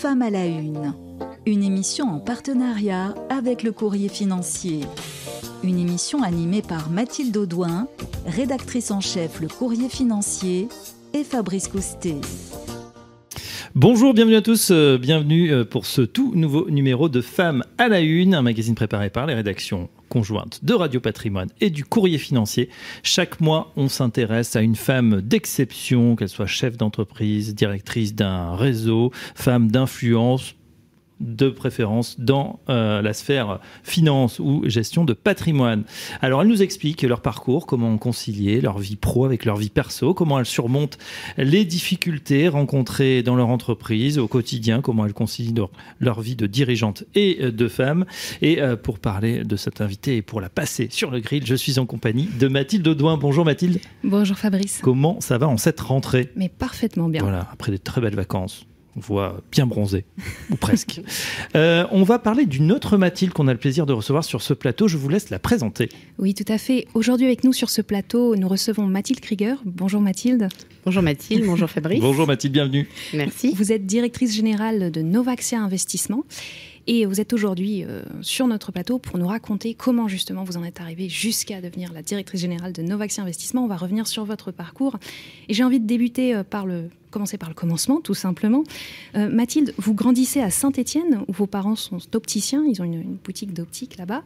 Femmes à la Une, une émission en partenariat avec le Courrier Financier. Une émission animée par Mathilde Audouin, rédactrice en chef Le Courrier Financier, et Fabrice Coustet. Bonjour, bienvenue à tous, euh, bienvenue euh, pour ce tout nouveau numéro de Femmes à la Une, un magazine préparé par les rédactions conjointes de Radio Patrimoine et du Courrier Financier. Chaque mois, on s'intéresse à une femme d'exception, qu'elle soit chef d'entreprise, directrice d'un réseau, femme d'influence, de préférence dans euh, la sphère finance ou gestion de patrimoine. Alors elles nous expliquent leur parcours, comment concilier leur vie pro avec leur vie perso, comment elles surmontent les difficultés rencontrées dans leur entreprise au quotidien, comment elles concilient leur, vie de dirigeante et de femme. Et euh, pour parler de cette invitée et pour la passer sur le grill, je suis en compagnie de Mathilde Audouin. Bonjour Mathilde. Bonjour Fabrice. Comment ça va en cette rentrée? Mais parfaitement bien. Voilà, après des très belles vacances voit bien bronzé, ou presque. Euh, on va parler d'une autre Mathilde qu'on a le plaisir de recevoir sur ce plateau. Je vous laisse la présenter. Oui, tout à fait. Aujourd'hui avec nous sur ce plateau, nous recevons Mathilde Krieger. Bonjour Mathilde. Bonjour Mathilde, bonjour Fabrice. bonjour Mathilde, bienvenue. Merci. Vous êtes directrice générale de Novaxia Investissement. Et vous êtes aujourd'hui euh, sur notre plateau pour nous raconter comment justement vous en êtes arrivée jusqu'à devenir la directrice générale de Novaxia Investissement. On va revenir sur votre parcours. Et j'ai envie de débuter euh, par le commencer par le commencement, tout simplement. Euh, Mathilde, vous grandissez à Saint-Étienne, où vos parents sont opticiens, ils ont une, boutique d'optique là-bas.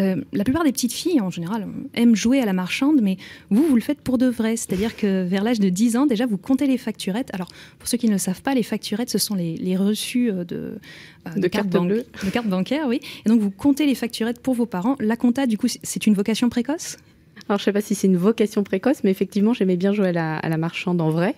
Euh, la plupart des petites filles, en général, aiment jouer à la marchande, mais vous, vous le faites pour de vrai. C'est-à-dire que vers l'âge de 10 ans, déjà, vous comptez les facturettes. Alors, pour ceux qui ne le savent pas, les facturettes, ce sont les, reçus euh, de, de, cartes de carte bancaire, oui. Et donc, vous comptez les facturettes pour vos parents. La compta, du coup, c'est une vocation précoce? Alors, je sais pas si c'est une vocation précoce, mais effectivement, j'aimais bien jouer à la, à la marchande en vrai.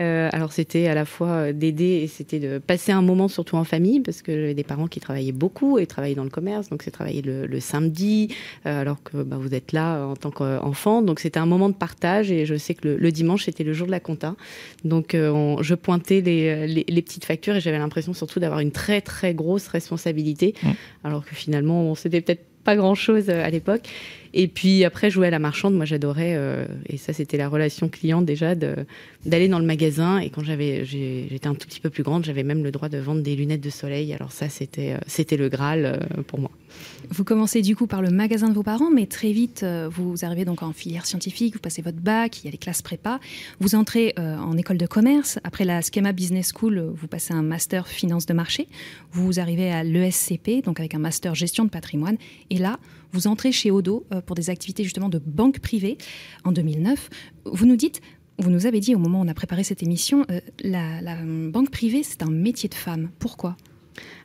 Euh, alors, c'était à la fois euh, d'aider et c'était de passer un moment surtout en famille, parce que j'avais des parents qui travaillaient beaucoup et travaillaient dans le commerce, donc c'est travailler le, le, samedi, euh, alors que bah, vous êtes là en tant qu'enfant. Donc, c'était un moment de partage et je sais que le, le dimanche, c'était le jour de la compta. Donc, euh, je pointais les, les, les, petites factures et j'avais l'impression surtout d'avoir une très, très grosse responsabilité, mmh. alors que finalement, c'était peut-être pas grand-chose à l'époque. Et puis après, jouer à la marchande, moi j'adorais, euh, et ça c'était la relation client déjà, d'aller dans le magasin. Et quand j'avais, j'étais un tout petit peu plus grande, j'avais même le droit de vendre des lunettes de soleil. Alors ça, c'était, euh, le Graal euh, pour moi. Vous commencez du coup par le magasin de vos parents, mais très vite, vous arrivez donc en filière scientifique, vous passez votre bac, il y a les classes prépa, vous entrez en école de commerce. Après la Schema Business School, vous passez un master finance de marché. Vous arrivez à l'ESCP, donc avec un master gestion de patrimoine. Et là, vous entrez chez Odo euh, pour des activités justement de banque privée en 2009. Vous nous dites, vous nous avez dit au moment où on a préparé cette émission, euh, la, banque privée, c'est un métier de femme. Pourquoi?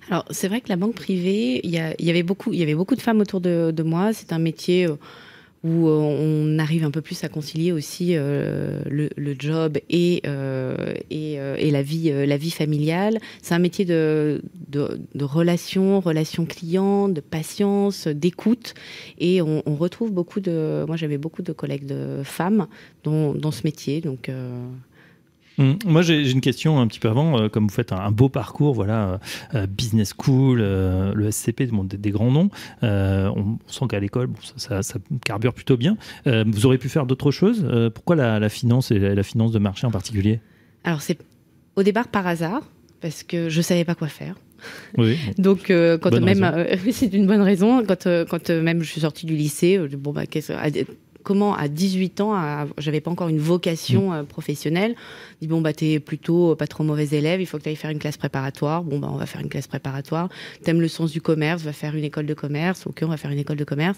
Alors c'est vrai que la banque privée, il y, avait beaucoup, y avait beaucoup de femmes autour de, de moi. C'est un métier euh, où euh, on arrive un peu plus à concilier aussi euh, le, job et, euh, et, la, vie, la vie familiale. C'est un métier de, de, de relation, relation client, de patience, d'écoute. Et on, retrouve beaucoup de... Moi, j'avais beaucoup de collègues de femmes dans, dans ce métier. Donc... Hum, moi, j'ai une question un petit peu avant. Euh, comme vous faites un, beau parcours, voilà, euh, business school, euh, le SCP, des, des, grands noms. On, sent qu'à l'école, bon, ça, ça, carbure plutôt bien. vous auriez pu faire d'autres choses. pourquoi la, finance et la, finance de marché en particulier? Alors, c'est au départ par hasard, parce que je savais pas quoi faire. Oui. Donc quand même, c'est une bonne raison. Quand, quand même je suis sortie du lycée, bon bah qu'est-ce comment à 18 ans, j'avais pas encore une vocation mm. euh, professionnelle, dit bon bah t'es plutôt pas trop mauvais élève, il faut que tu ailles faire une classe préparatoire. Bon bah on va faire une classe préparatoire. T'aimes le sens du commerce, va faire une école de commerce. Ok, on va faire une école de commerce.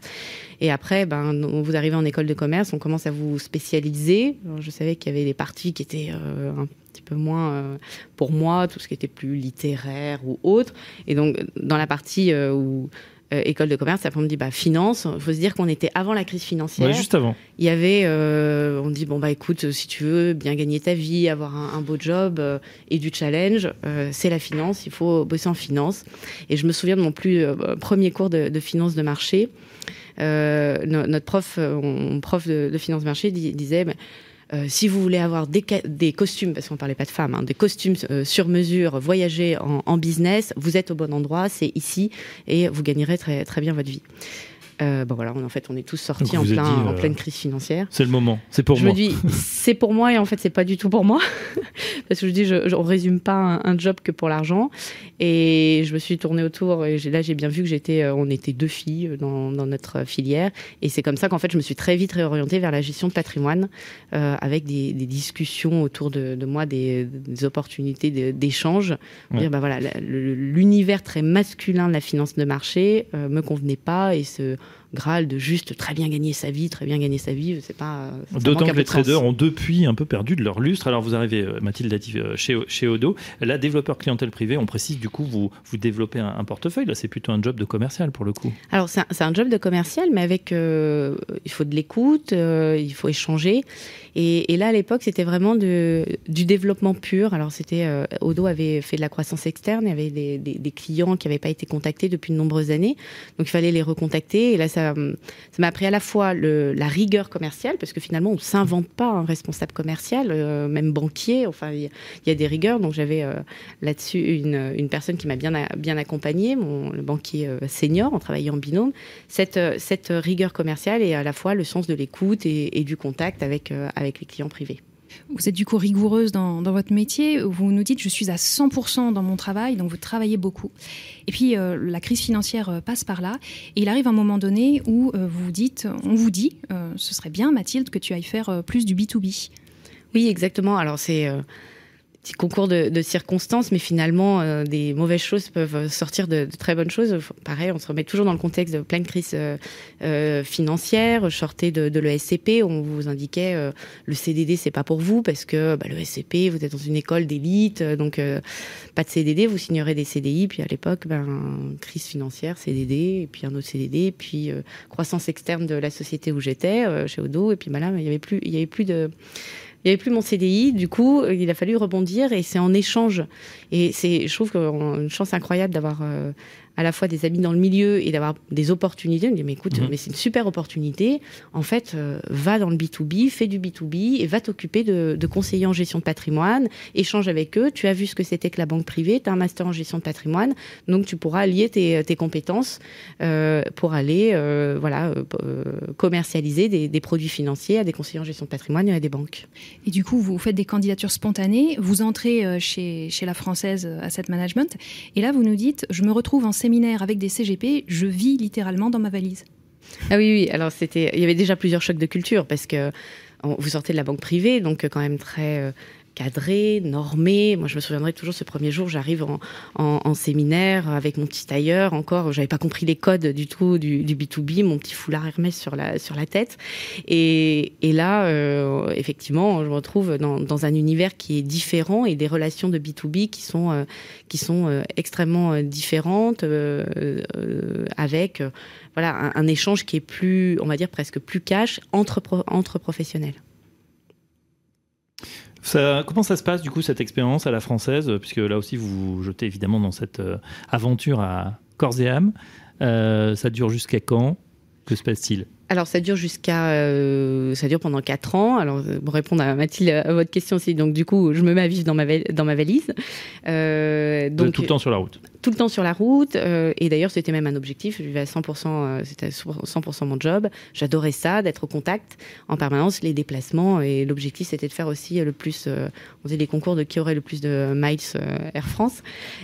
Et après, ben vous arrivez en école de commerce, on commence à vous spécialiser. je savais qu'il y avait des parties qui étaient euh, un petit peu moins euh, pour moi, tout ce qui était plus littéraire ou autre. Et donc dans la partie où euh, école de commerce, après on me dit bah finance. Il faut se dire qu'on était avant la crise financière. Ouais, juste avant. Il y avait, euh, on dit bon bah écoute, si tu veux bien gagner ta vie, avoir un, beau job euh, et du challenge, c'est la finance. Il faut bosser en finance. Et je me souviens de mon plus premier cours de, de, finance de marché. notre prof, mon prof de, de finance de marché disait bah, euh, si vous voulez avoir des, des costumes, parce qu'on parlait pas de femmes, hein, des costumes euh, sur mesure, voyager en, en, business, vous êtes au bon endroit, c'est ici, et vous gagnerez très, très bien votre vie. Bon voilà, en fait, on est tous sortis en, plein, en pleine crise financière. C'est le moment, c'est pour moi. Je me dis, c'est pour moi et en fait, c'est pas du tout pour moi. Parce que je dis, je, ne résume pas un, job que pour l'argent. Et je me suis tournée autour et là, j'ai bien vu que j'étais, on était deux filles dans, dans notre filière. Et c'est comme ça qu'en fait, je me suis très vite réorientée vers la gestion de patrimoine avec des, des, discussions autour de, de moi, des, des opportunités d'échange. Dire, bah voilà, l'univers très masculin de la finance de marché euh, me convenait pas et ce Graal de juste très bien gagner sa vie, très bien gagner sa vie, c'est pas. D'autant que les traders ont depuis un peu perdu de leur lustre. Alors vous arrivez, euh, Mathilde euh, chez, chez Odo. La développeur clientèle privée, on précise du coup, vous, vous développez un, portefeuille. Là, c'est plutôt un job de commercial pour le coup. Alors c'est un, job de commercial, mais avec. il faut de l'écoute, il faut échanger. Et, là, à l'époque, c'était vraiment de, du développement pur. Alors, c'était euh, Odo avait fait de la croissance externe, il y avait des, des, des clients qui n'avaient pas été contactés depuis de nombreuses années, donc il fallait les recontacter. Et là, ça, ça m'a appris à la fois la rigueur commerciale, parce que finalement, on ne s'invente pas un responsable commercial, euh, même banquier. Enfin, il y, a des rigueurs. Donc, j'avais euh, là-dessus une, personne qui m'a bien, bien accompagnée, mon le banquier senior, en travaillant en binôme. Cette, cette rigueur commerciale et à la fois le sens de l'écoute et, et, du contact avec avec les clients privés. Vous êtes du coup rigoureuse dans, votre métier. Vous nous dites, je suis à 100% dans mon travail, donc vous travaillez beaucoup. Et puis, euh, la crise financière euh, passe par là. Et il arrive un moment donné où euh, vous dites, on vous dit, ce serait bien, Mathilde, que tu ailles faire plus du B2B. Oui, exactement. Alors, c'est concours de, de, circonstances, mais finalement, euh, des mauvaises choses peuvent sortir de, de, très bonnes choses. Pareil, on se remet toujours dans le contexte de pleine crise euh, euh financière. Je sortais de, de l'ESCP, on vous indiquait euh, le CDD, c'est pas pour vous parce que bah, l'ESCP, vous êtes dans une école d'élite, donc pas de CDD, vous signerez des CDI. Puis à l'époque, ben, crise financière, CDD, et puis un autre CDD, puis croissance externe de la société où j'étais, chez Odo, et puis bah, là, il y avait plus, il y avait plus de il n'y avait plus mon CDI, du coup, il a fallu rebondir et c'est en échange. Et c'est, je trouve qu'on a une chance incroyable d'avoir euh, à la fois des amis dans le milieu et d'avoir des opportunités. On me dit, mais écoute, mhm. mais c'est une super opportunité. En fait, euh, va dans le B2B, fais du B2B et va t'occuper de, de conseiller en gestion de patrimoine, échange avec eux. Tu as vu ce que c'était que la banque privée, tu as un master en gestion de patrimoine, donc tu pourras allier tes, tes compétences euh, pour aller euh, voilà, euh, commercialiser des, des, produits financiers à des conseillers en gestion de patrimoine et à des banques. Et du coup, vous faites des candidatures spontanées, vous entrez chez, chez la Française Asset Management, et là, vous nous dites, je me retrouve en avec des CGP, je vis littéralement dans ma valise. Ah oui, oui. Alors c'était, il y avait déjà plusieurs chocs de culture parce que vous sortez de la banque privée, donc quand même très euh, cadré, normé. Moi, je me souviendrai toujours ce premier jour, j'arrive en, en, séminaire avec mon petit tailleur. Encore, j'avais pas compris les codes du tout du, du, B2B, mon petit foulard Hermès sur la sur la tête. Et, et là, euh, effectivement, je me retrouve dans, dans, un univers qui est différent et des relations de B2B qui sont euh, qui sont euh, extrêmement différentes, avec voilà un, échange qui est plus, on va dire presque plus cash entre entre professionnels comment ça se passe du coup cette expérience à la française, puisque là aussi vous vous jetez évidemment dans cette euh, aventure à corps et âme. Euh, ça dure jusqu'à quand? Que se passe-t-il? Alors ça dure jusqu'à euh, ça dure pendant quatre ans. Alors pour répondre à Mathilde à votre question aussi, donc du coup je me mets à vivre dans ma dans ma valise. Euh, donc tout le temps sur la route. Tout le temps sur la route euh, et d'ailleurs c'était même un objectif. Je vivais à 100%, euh, c'était 100% mon job. J'adorais ça, d'être au contact en permanence, les déplacements et l'objectif c'était de faire aussi le plus. Euh, on faisait les concours de qui aurait le plus de miles Air France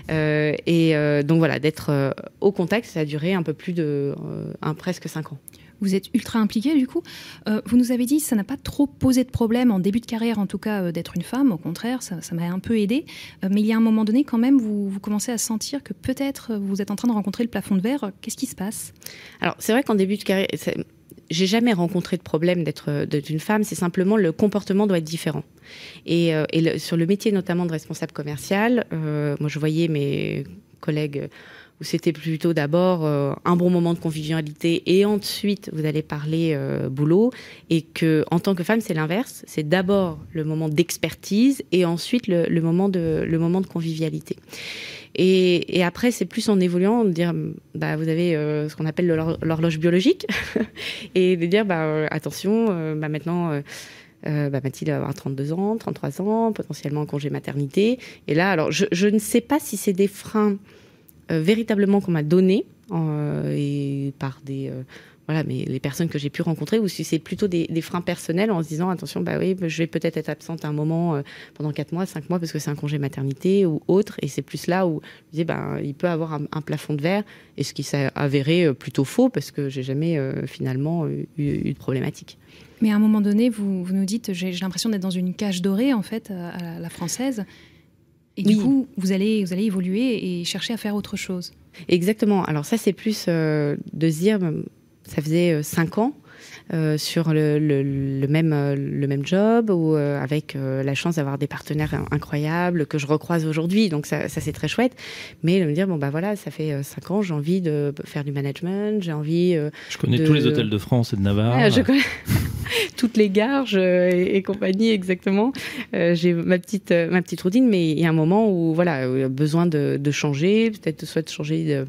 et donc voilà d'être au contact. Ça a duré un peu plus de un presque cinq ans vous êtes ultra impliqué du coup. Euh, vous nous avez dit ça n'a pas trop posé de problème en début de carrière, en tout cas, euh, d'être une femme. Au contraire, ça, m'a un peu aidé. Euh, mais il y a un moment donné, quand même, vous, commencez à sentir que peut-être vous êtes en train de rencontrer le plafond de verre. Qu'est-ce qui se passe? Alors, c'est vrai qu'en début de carrière, j'ai jamais rencontré de problème d'être d'une femme. C'est simplement le comportement doit être différent. Et sur le métier notamment de responsable commercial, moi je voyais mes collègues où c'était plutôt d'abord euh, un bon moment de convivialité et ensuite vous allez parler euh, boulot. Et que en tant que femme c'est l'inverse. C'est d'abord le moment d'expertise et ensuite le, moment de le moment de convivialité. Et, après c'est plus en évoluant de dire bah vous avez euh, ce qu'on appelle l'horloge biologique et de dire bah attention bah maintenant bah, Mathilde va avoir 32 ans, 33 ans, potentiellement en congé maternité. Et là, alors, je, je ne sais pas si c'est des freins véritablement qu'on m'a donné euh, et par des euh, voilà, mais les personnes que j'ai pu rencontrer, ou si c'est plutôt des, freins personnels en se disant attention, bah oui, je vais peut-être être absente un moment pendant 4 mois, 5 mois parce que c'est un congé maternité ou autre, et c'est plus là où je disais ben il peut avoir un, plafond de verre, et ce qui s'est avéré plutôt faux parce que j'ai jamais finalement eu, eu, de problématique. Mais à un moment donné, vous, vous nous dites j'ai l'impression d'être dans une cage dorée en fait à la française. Et du coup, vous allez, vous allez évoluer et chercher à faire autre chose. Exactement. Alors ça, c'est plus euh, de se dire, ça faisait euh, cinq ans euh, sur le, le, même, euh, le même job ou euh, avec la chance d'avoir des partenaires incroyables que je recroise aujourd'hui. Donc ça, ça c'est très chouette. Mais de me dire, bon, bah voilà, ça fait cinq ans, j'ai envie de faire du management, j'ai envie. je connais tous les hôtels de France et de Navarre. je connais toutes les gares et, compagnie, exactement. j'ai ma petite, ma petite routine, mais il y a un moment où, voilà, besoin de, de changer, peut-être soit de changer de,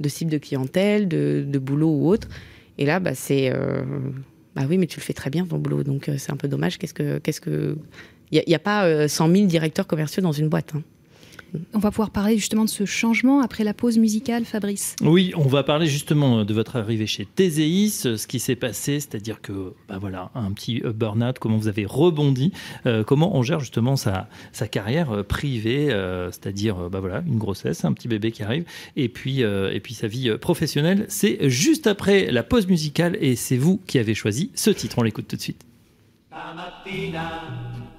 de cible de clientèle, de, de boulot ou autre. Et là, bah, c'est. Euh, bah oui, mais tu le fais très bien ton boulot, donc euh, c'est un peu dommage. Qu'est-ce que. Qu'est-ce que... Il n'y a, pas 100 euh, 000 directeurs commerciaux dans une boîte. Hein. On va pouvoir parler justement de ce changement après la pause musicale, Fabrice. Oui, on va parler justement de votre arrivée chez Théséis, ce qui s'est passé, c'est-à-dire que, bah voilà, un petit burn-out, comment vous avez rebondi, euh, comment on gère justement sa, sa carrière euh, privée, euh, c'est-à-dire, bah voilà, une grossesse, un petit bébé qui arrive, et puis, et puis sa vie professionnelle. C'est juste après la pause musicale et c'est vous qui avez choisi ce titre. On l'écoute tout de suite.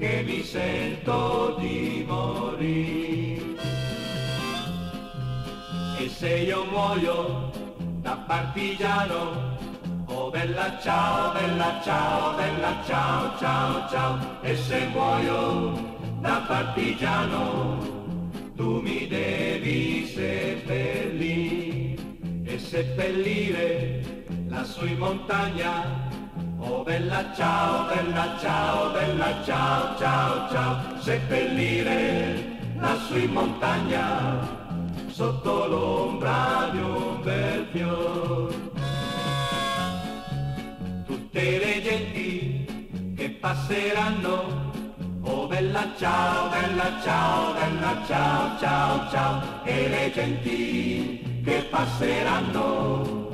che mi sento di morire. E se io muoio da partigiano, oh bella ciao, bella ciao, bella ciao, ciao, ciao, e se muoio da partigiano, tu mi devi seppellire e seppellire lassù in montagna Oh bella ciao, bella ciao, bella ciao, ciao, ciao, seppellire lassù in montagna, sotto l'ombra di un bel fior. Tutte le genti che passeranno, oh bella ciao, bella ciao, bella ciao, ciao, ciao, e le genti che passeranno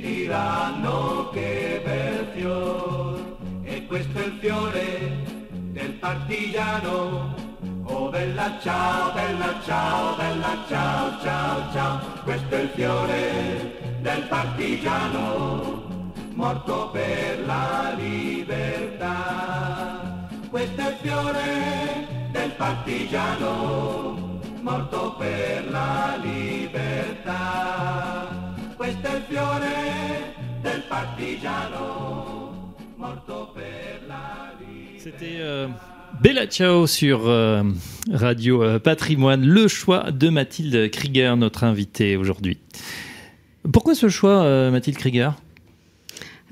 diranno che bel fior e questo è il fiore del partigiano. Oh bella ciao bella ciao bella ciao ciao ciao. Questo è il fiore del partigiano morto per la libertà. Questo è il fiore del partigiano morto per la libertà C'était euh, Bella Ciao sur euh, Radio euh, Patrimoine, le choix de Mathilde Krieger, notre invitée aujourd'hui. Pourquoi ce choix, Mathilde Krieger?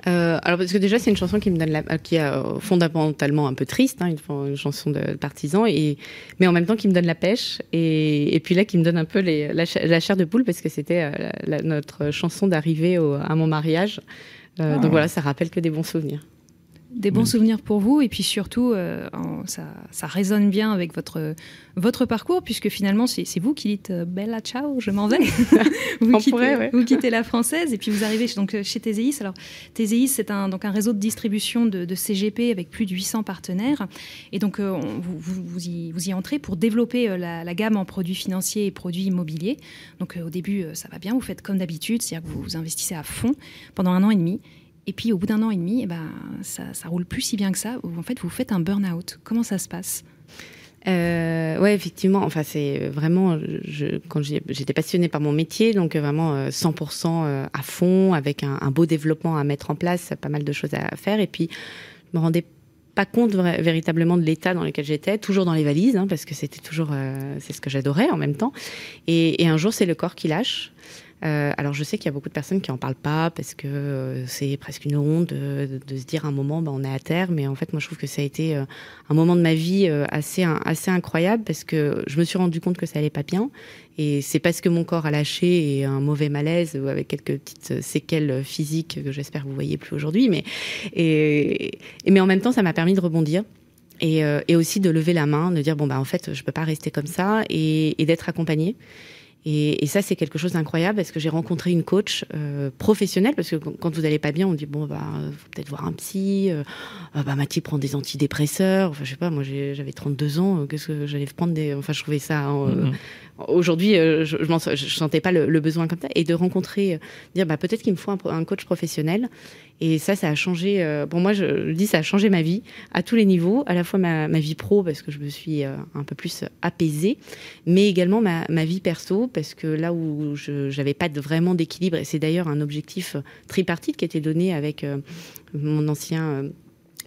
Euh, alors parce que déjà c'est une chanson qui me donne la, qui est euh, fondamentalement un peu triste, hein, une, chanson de partisan, et mais en même temps qui me donne la pêche, et, et puis là qui me donne un peu les, la, chair de poule parce que c'était euh, notre chanson d'arrivée à mon mariage. Euh, Donc ah. voilà, ça rappelle que des bons souvenirs des bons souvenirs pour vous. Et puis surtout euh, ça, ça, résonne bien avec votre votre parcours puisque finalement c'est vous qui dites euh, bella ciao je m'en vais. Vous, quittez, vous quittez la française et puis vous arrivez donc chez Théséis. Alors Théséis c'est un donc un réseau de distribution de, de, CGP avec plus de 800 partenaires. Et donc euh, vous, vous, y, vous y entrez pour développer la, la, gamme en produits financiers et produits immobiliers. Donc au début ça va bien vous faites comme d'habitude c'est-à-dire que vous investissez à fond pendant un an et demi et puis au bout d'un an et demi, eh ben, ça, ça roule plus si bien que ça. En fait, vous faites un burn-out. Comment ça se passe? Euh, ouais, effectivement. Enfin, c'est vraiment. Quand j'étais passionnée par mon métier, donc vraiment 100% euh, euh, à fond, avec un, beau développement à mettre en place, pas mal de choses à faire. Et puis, je me rendais pas compte véritablement de l'état dans lequel j'étais, toujours dans les valises, hein, parce que c'était toujours, euh, c'est ce que j'adorais en même temps. Et un jour, c'est le corps qui lâche. Alors je sais qu'il y a beaucoup de personnes qui en parlent pas parce que c'est presque une honte de, se dire à un moment bah, on est à terre, mais en fait moi je trouve que ça a été un moment de ma vie assez incroyable parce que je me suis rendu compte que ça allait pas bien et c'est parce que mon corps a lâché et un mauvais malaise avec quelques petites séquelles physiques que j'espère vous voyez plus aujourd'hui, mais et, mais en même temps ça m'a permis de rebondir. Et, et, aussi de lever la main, de dire bon bah en fait je peux pas rester comme ça et, et d'être accompagnée. Et, et, ça, c'est quelque chose d'incroyable parce que j'ai rencontré une coach euh, professionnelle parce que quand vous n'allez pas bien, on dit bon bah faut peut-être voir un psy. Euh, ah, bah Mathilde prend des antidépresseurs. Enfin je sais pas, moi j'avais 32 ans, euh, qu'est-ce que j'allais prendre des. Enfin je trouvais ça. Euh, mm-hmm. Aujourd'hui, euh, je, je, je, sentais pas le, le, besoin comme ça et de rencontrer, dire bah peut-être qu'il me faut un, un, coach professionnel. Et ça, ça a changé. pour moi, je le dis, ça a changé ma vie à tous les niveaux, à la fois ma, ma vie pro parce que je me suis un peu plus apaisée, mais également ma, ma vie perso parce que là où je n'avais pas de, vraiment d'équilibre, et c'est d'ailleurs un objectif tripartite qui a été donné avec mon ancien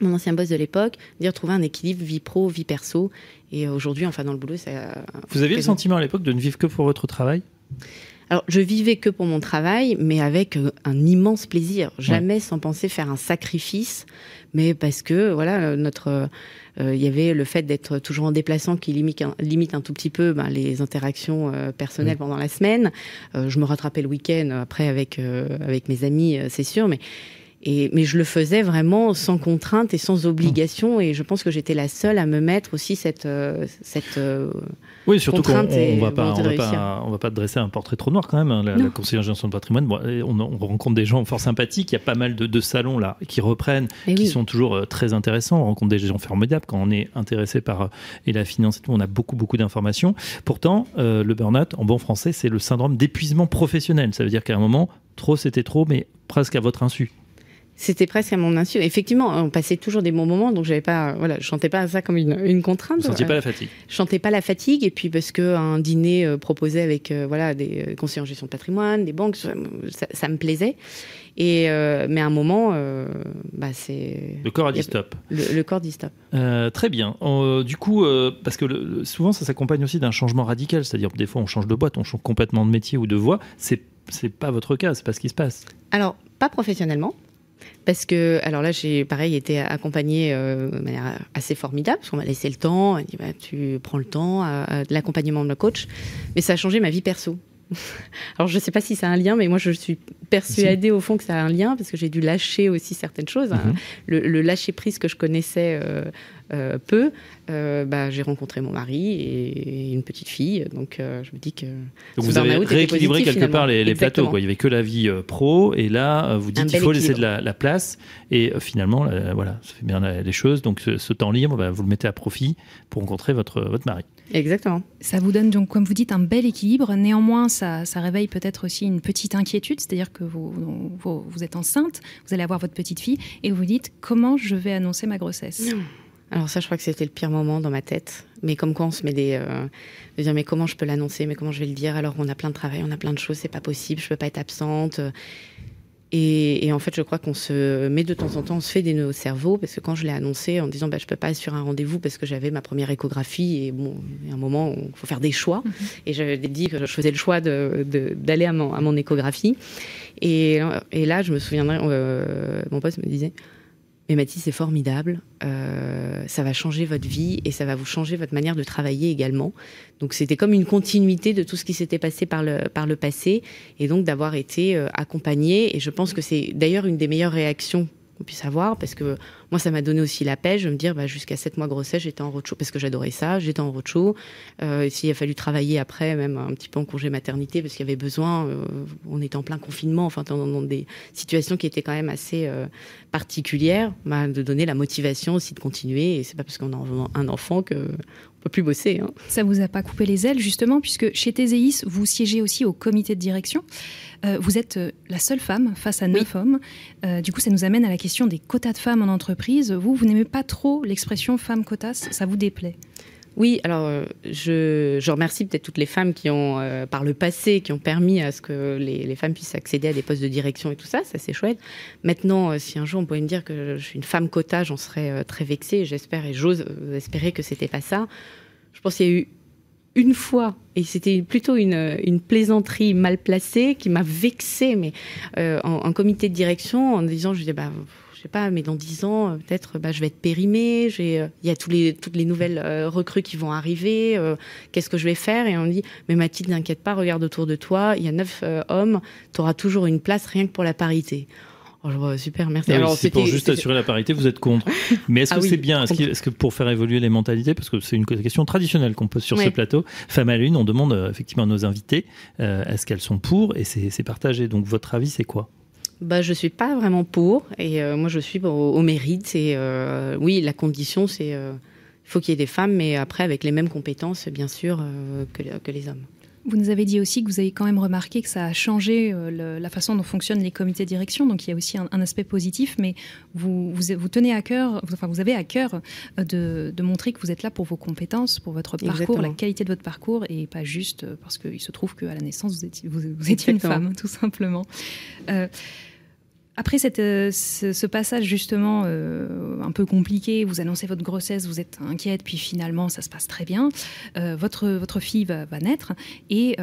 mon ancien boss de l'époque, dire trouver un équilibre vie pro, vie perso. Et aujourd'hui, enfin dans le boulot, ça. Vous aviez le sentiment à l'époque de ne vivre que pour votre travail? Alors, je vivais que pour mon travail, mais avec euh, un immense plaisir. Jamais sans penser faire un sacrifice, mais parce que, voilà, notre, euh, il y avait le fait d'être toujours en déplaçant qui limite un, limite un tout petit peu ben, les interactions euh, personnelles pendant la semaine. je me rattrapais le week-end après avec avec mes amis, c'est sûr, mais et, mais je le faisais vraiment sans contrainte et sans obligation. Et je pense que j'étais la seule à me mettre aussi cette, euh, cette euh, oui, surtout qu'on on va pas, on va pas, on va pas dresser un portrait trop noir quand même. Hein, la, la conseillère de gestion de patrimoine, bon, on, on, rencontre des gens fort sympathiques. Il y a pas mal de, de salons là qui reprennent, qui sont toujours euh, très intéressants. On rencontre des gens formidables quand on est intéressé par et la finance et tout. On a beaucoup beaucoup d'informations. Pourtant, euh, le burn-out, en bon français, c'est le syndrome d'épuisement professionnel. Ça veut dire qu'à un moment, trop c'était trop, mais presque à votre insu. C'était presque à mon insu. Effectivement, on passait toujours des bons moments, donc j'avais pas, voilà, je chantais pas ça comme une, une contrainte. Vous sentiez pas la fatigue. Je chantais pas la fatigue, et puis parce que un dîner euh, proposé avec, euh, voilà, des euh, conseillers en gestion de patrimoine, des banques, ça, ça me plaisait. Et euh, mais à un moment, euh, bah c'est le corps a dit stop. Le, le corps dit stop. Euh, très bien. du coup, parce que le, souvent ça s'accompagne aussi d'un changement radical, c'est-à-dire des fois on change de boîte, on change complètement de métier ou de voie. C'est c'est pas votre cas, c'est pas ce qui se passe. Alors pas professionnellement. Parce que, alors là, j'ai pareil été accompagnée euh, de manière assez formidable, parce qu'on m'a laissé le temps, elle dit bah, tu prends le temps, euh, de l'accompagnement de le coach, mais ça a changé ma vie perso. Alors je ne sais pas si ça a un lien, mais moi je suis persuadée au fond que ça a un lien parce que j'ai dû lâcher aussi certaines choses. Hein. Mhm. Le, le, lâcher prise que je connaissais euh, euh, peu, euh, bah, j'ai rencontré mon mari et une petite fille. Donc je me dis que. Donc vous avez rééquilibré quelque part les, les plateaux. Quoi. Il n'y avait que la vie pro et là vous dites qu'il faut laisser de la, la, place et finalement voilà, ça fait bien les choses. Donc ce, temps libre, bah, vous le mettez à profit pour rencontrer votre, votre mari. Exactement. Ça vous donne donc, comme vous dites, un bel équilibre. Néanmoins, ça, ça réveille peut-être aussi une petite inquiétude, c'est-à-dire que vous, vous, vous, êtes enceinte, vous allez avoir votre petite fille et vous dites comment je vais annoncer ma grossesse? Alors ça, je crois que c'était le pire moment dans ma tête. Mais comme quoi, on se met des, euh, de dire mais comment je peux l'annoncer, mais comment je vais le dire? Alors qu'on a plein de travail, on a plein de choses, c'est pas possible, je peux pas être absente. Et, et en fait, je crois qu'on se met de temps en temps, on se fait des nœuds au cerveau parce que quand je l'ai annoncé en disant bah je peux pas assurer un rendez-vous parce que j'avais ma première échographie et bon, il y a un moment il faut faire des choix mm -hmm. et j'avais dit que je faisais le choix de d'aller à mon, à mon échographie et, et là je me souviendrai, euh, mon poste me disait mais Mathis, c'est formidable. Euh, ça va changer votre vie et ça va vous changer votre manière de travailler également. Donc c'était comme une continuité de tout ce qui s'était passé par le, par le passé et donc d'avoir été euh, accompagné. Et je pense que c'est d'ailleurs une des meilleures réactions qu'on puisse avoir parce que moi ça m'a donné aussi la paix de me dire bah, jusqu'à 7 mois grossesse j'étais en roadshow parce que j'adorais ça j'étais en roadshow. Euh, s'il a fallu travailler après même un petit peu en congé maternité parce qu'il y avait besoin euh, on était en plein confinement enfin dans, des situations qui étaient quand même assez euh, particulières bah, de donner la motivation aussi de continuer. Et c'est pas parce qu'on a un enfant que peut plus bosser hein. ça vous a pas coupé les ailes justement puisque chez Théséis vous siégez aussi au comité de direction euh, vous êtes euh, la seule femme face à neuf oui. hommes. Euh, du coup, ça nous amène à la question des quotas de femmes en entreprise. Vous, vous n'aimez pas trop l'expression femme quotas, ça vous déplaît? Oui, alors je, je remercie peut-être toutes les femmes qui ont, euh, par le passé, qui ont permis à ce que les, femmes puissent accéder à des postes de direction et tout ça, ça c'est chouette. Maintenant, euh, si un jour on pouvait me dire que je suis une femme quota, j'en serais euh, très vexée. J'espère et j'ose espérer que c'était pas ça. Je pense qu'il y a eu une fois, et c'était plutôt une, plaisanterie mal placée qui m'a vexée, mais en, comité de direction, en disant, je disais, bah, sais pas, mais dans dix ans, euh, peut-être, bah, je vais être périmée. Euh, il y a tous les, toutes les nouvelles euh, recrues qui vont arriver. Qu'est-ce que je vais faire? Et on dit, mais Mathilde, n'inquiète pas, regarde autour de toi. Il y a neuf hommes. Tu auras toujours une place rien que pour la parité. Oh, super, merci. Ah c'est pour juste assurer la parité, vous êtes contre. Mais est-ce ah que c'est bien? Est-ce que, pour faire évoluer les mentalités, parce que c'est une question traditionnelle qu'on pose sur ce plateau, Femme à l'une, on demande effectivement à nos invités, est-ce qu'elles sont pour? Et c'est partagé. Donc votre avis, c'est quoi? Bah, je suis pas vraiment pour. Et euh, moi, je suis au, mérite. Et euh, oui, la condition, c'est euh, faut qu'il y ait des femmes, mais après avec les mêmes compétences, bien sûr, que, que, les hommes. Vous nous avez dit aussi que vous avez quand même remarqué que ça a changé la façon dont fonctionnent les comités de direction, donc il y a aussi un, aspect positif, mais vous, vous, tenez à cœur, enfin vous avez à cœur de, de, montrer que vous êtes là pour vos compétences, pour votre parcours, la qualité de votre parcours, et pas juste parce qu'il se trouve qu'à la naissance vous étiez, vous, étiez une femme, tout simplement. Après cette, euh, ce, passage justement euh, un peu compliqué, vous annoncez votre grossesse, vous êtes inquiète, puis finalement ça se passe très bien. Euh, votre, votre fille va, naître et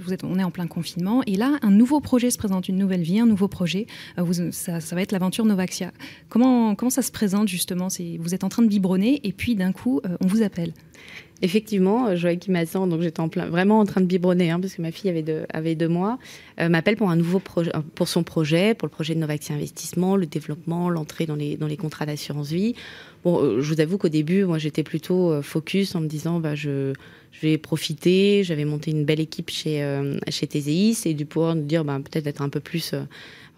vous êtes, on est en plein confinement. Et là, un nouveau projet se présente, une nouvelle vie, un nouveau projet. Vous, ça, ça, va être l'aventure Novaxia. Comment, comment ça se présente justement? Vous êtes en train de biberonner et puis d'un coup, on vous appelle. Effectivement, euh, Joachim Massan, donc j'étais vraiment en train de biberonner, hein, parce que ma fille avait deux, mois, euh, m'appelle pour un nouveau projet, euh, pour son projet, pour le projet de Novaxi Investissement, le développement, l'entrée dans les, contrats d'assurance vie. Bon, je vous avoue qu'au début, moi, j'étais plutôt focus en me disant, bah, je, vais profiter. J'avais monté une belle équipe chez, chez TZIS et du pouvoir de dire, bah, peut-être être un peu plus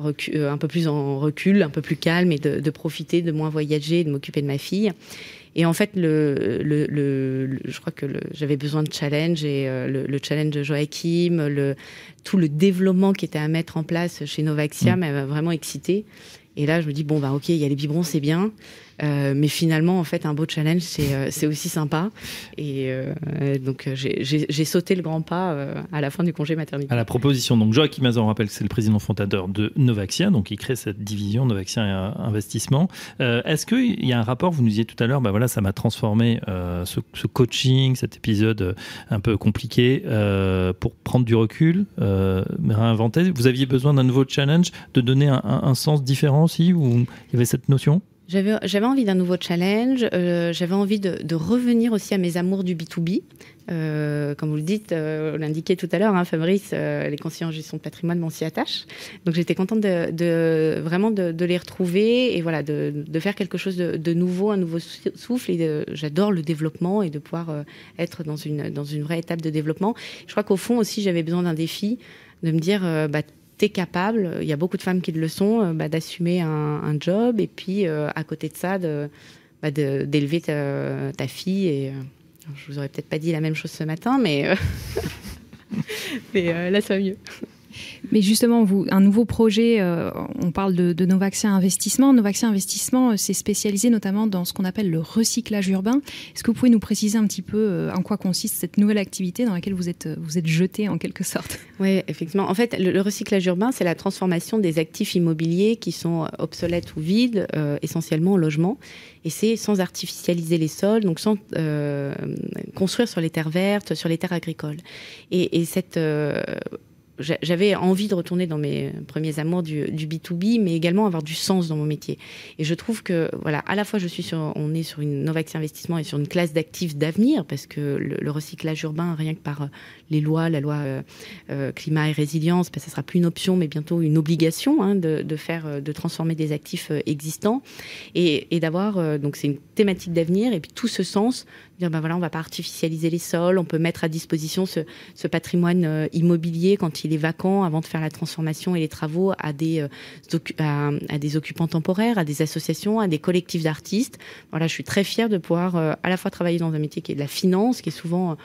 un peu plus en recul, un peu plus calme et de, de profiter, de moins voyager, de m'occuper de ma fille. Et en fait, le, le, le, je crois que j'avais besoin de challenge et euh, le, challenge de Joachim, le, tout le développement qui était à mettre en place chez Novaxia mm. m'a vraiment excité. Et là, je me dis, bon, bah, ok, il y a les biberons, c'est bien. Euh, mais finalement, en fait, un beau challenge, c'est euh, aussi sympa. Et euh, donc, j'ai sauté le grand pas à la fin du congé maternité. À la proposition, donc Joachim Mazan rappelle que c'est le président fondateur de Novaxia, donc il crée cette division Novaxia Investissement. Est-ce qu'il y a un rapport, vous nous disiez tout à l'heure, bah voilà, ça m'a transformé ce, ce, coaching, cet épisode un peu compliqué, pour prendre du recul, réinventer. Vous aviez besoin d'un nouveau challenge, de donner un, un sens différent aussi, où il y avait cette notion? J'avais, envie d'un nouveau challenge. Euh, j'avais envie de, revenir aussi à mes amours du B2B. Euh, comme vous le dites, euh, on l'indiquait tout à l'heure, hein, Fabrice, les conseillers en gestion de patrimoine m'en s'y attache. Donc j'étais contente de, vraiment de, les retrouver et voilà de, faire quelque chose de, nouveau, un nouveau souffle. Et j'adore le développement et de pouvoir être dans une dans une vraie étape de développement. Je crois qu'au fond aussi j'avais besoin d'un défi, de me dire bah, capable, il y a beaucoup de femmes qui le sont, euh, bah, d'assumer un, job et puis euh, à côté de ça, bah, d'élever ta, fille. Et euh, je vous aurais peut-être pas dit la même chose ce matin, mais, mais là ça va mieux. Mais justement, un nouveau projet, euh, on parle de, de Novaxia Investissement. Novaxia Investissement, s'est euh, spécialisé notamment dans ce qu'on appelle le recyclage urbain. Est-ce que vous pouvez nous préciser un petit peu euh, en quoi consiste cette nouvelle activité dans laquelle vous êtes, vous êtes jeté en quelque sorte? Oui, effectivement. En fait, le, recyclage urbain, c'est la transformation des actifs immobiliers qui sont obsolètes ou vides, essentiellement en logement. Et c'est sans artificialiser les sols, donc sans construire sur les terres vertes, sur les terres agricoles. Et cette j'avais envie de retourner dans mes premiers amours du, du, B2B, mais également avoir du sens dans mon métier. Et je trouve que, voilà, à la fois, je suis sur, on est sur une Novax Investissement et sur une classe d'actifs d'avenir, parce que le, recyclage urbain, rien que par euh, les lois, la loi euh, euh, climat et résilience, ben, ça sera plus une option, mais bientôt une obligation hein, de, de, faire, de transformer des actifs existants et, et d'avoir, donc c'est une thématique d'avenir et puis tout ce sens dire ben voilà, on va pas artificialiser les sols, on peut mettre à disposition ce, ce patrimoine euh, immobilier quand il est vacant avant de faire la transformation et les travaux à des, euh, à, à, des occupants temporaires, à des associations, à des collectifs d'artistes. Voilà, je suis très fière de pouvoir euh, à la fois travailler dans un métier qui est de la finance, qui est souvent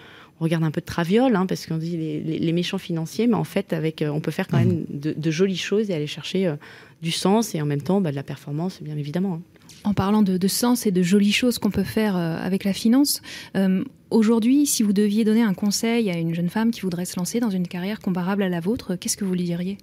on regarde un peu de traviole, hein, parce qu'on dit les, les, méchants financiers, mais en fait, avec, on peut faire quand mmh. même de, de, jolies choses et aller chercher du sens et en même temps bah, de la performance, bien évidemment. Hein en parlant de, sens et de jolies choses qu'on peut faire euh, avec la finance, euh, aujourd'hui, si vous deviez donner un conseil à une jeune femme qui voudrait se lancer dans une carrière comparable à la vôtre, qu'est-ce que vous lui diriez?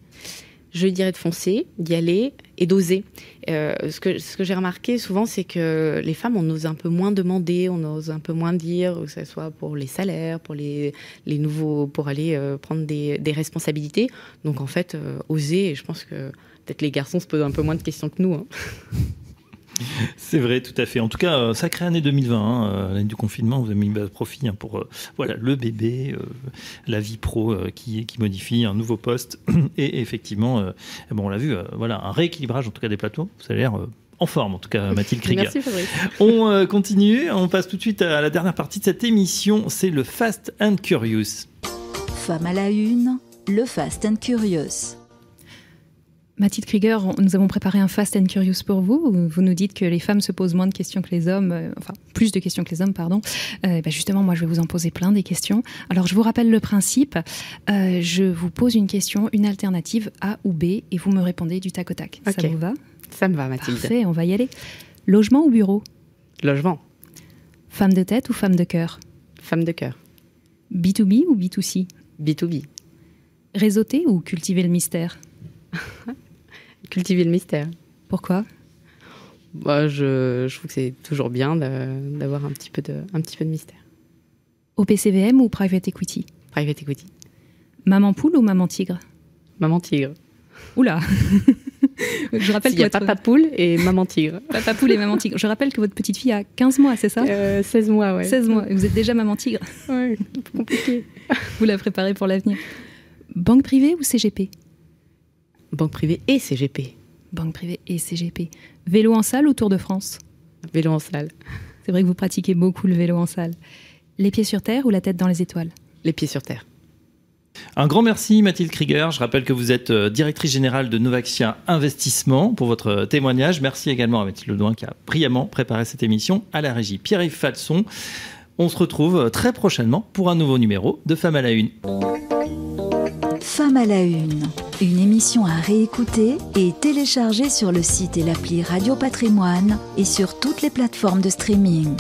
Je dirais de foncer, d'y aller et d'oser. Euh, ce que, j'ai remarqué souvent, c'est que les femmes, on ose un peu moins demander, on ose un peu moins dire, que ce soit pour les salaires, pour les, nouveaux, pour aller prendre des, responsabilités. Donc en fait, oser, et je pense que peut-être les garçons se posent un peu moins de questions que nous. Hein. C'est vrai, tout à fait. En tout cas, euh, sacrée année 2020, hein, l'année du confinement, vous avez mis profit hein, pour euh, voilà le bébé, euh, la vie pro qui, qui modifie, un nouveau poste et effectivement, bon, on l'a vu, voilà un rééquilibrage en tout cas des plateaux. Ça a l'air en forme, en tout cas, Mathilde Krieger. Merci Fabrice. On continue, on passe tout de suite à la dernière partie de cette émission, c'est le Fast and Curious. Femme à la une, le Fast and Curious. Mathilde Krieger, nous avons préparé un Fast and Curious pour vous. Vous nous dites que les femmes se posent moins de questions que les hommes, euh, enfin plus de questions que les hommes, pardon. Euh, ben justement, moi, je vais vous en poser plein des questions. Alors, je vous rappelle le principe. Euh, je vous pose une question, une alternative A ou B, et vous me répondez du tac au tac. Ça vous va? Ça me va, Mathilde. Parfait, on va y aller. Logement ou bureau? Logement. Femme de tête ou femme de cœur? Femme de cœur. B2B ou B2C B2B. Réseauter ou cultiver le mystère? cultiver le mystère. Pourquoi? Bah, je, je, trouve que c'est toujours bien d'avoir un, petit peu de, un petit peu de mystère. Au PCVM ou private equity? Private equity. Maman poule ou maman tigre? Maman tigre. Oula Je rappelle qu'il y a papa poule et maman tigre. Papa poule et maman tigre. Je rappelle que votre petite fille a 15 mois, c'est ça? 16 euh, mois, ouais. 16 mois. Et vous êtes déjà maman tigre Ouais, compliqué. Vous la préparez pour l'avenir. Banque privée ou CGP Banque privée et CGP. Banque privée et CGP. Vélo en salle ou Tour de France? Vélo en salle. C'est vrai que vous pratiquez beaucoup le vélo en salle. Les pieds sur terre ou la tête dans les étoiles? Les pieds sur terre. Un grand merci Mathilde Krieger. Je rappelle que vous êtes euh, directrice générale de Novaxia Investissement pour votre témoignage. Merci également à Mathilde Ledouin qui a brillamment préparé cette émission à la régie. Pierre-Yves Fatson. On se retrouve euh, très prochainement pour un nouveau numéro de Femmes à la Une. Femme à la Une, une émission à réécouter et télécharger sur le site et l'appli Radio Patrimoine et sur toutes les plateformes de streaming.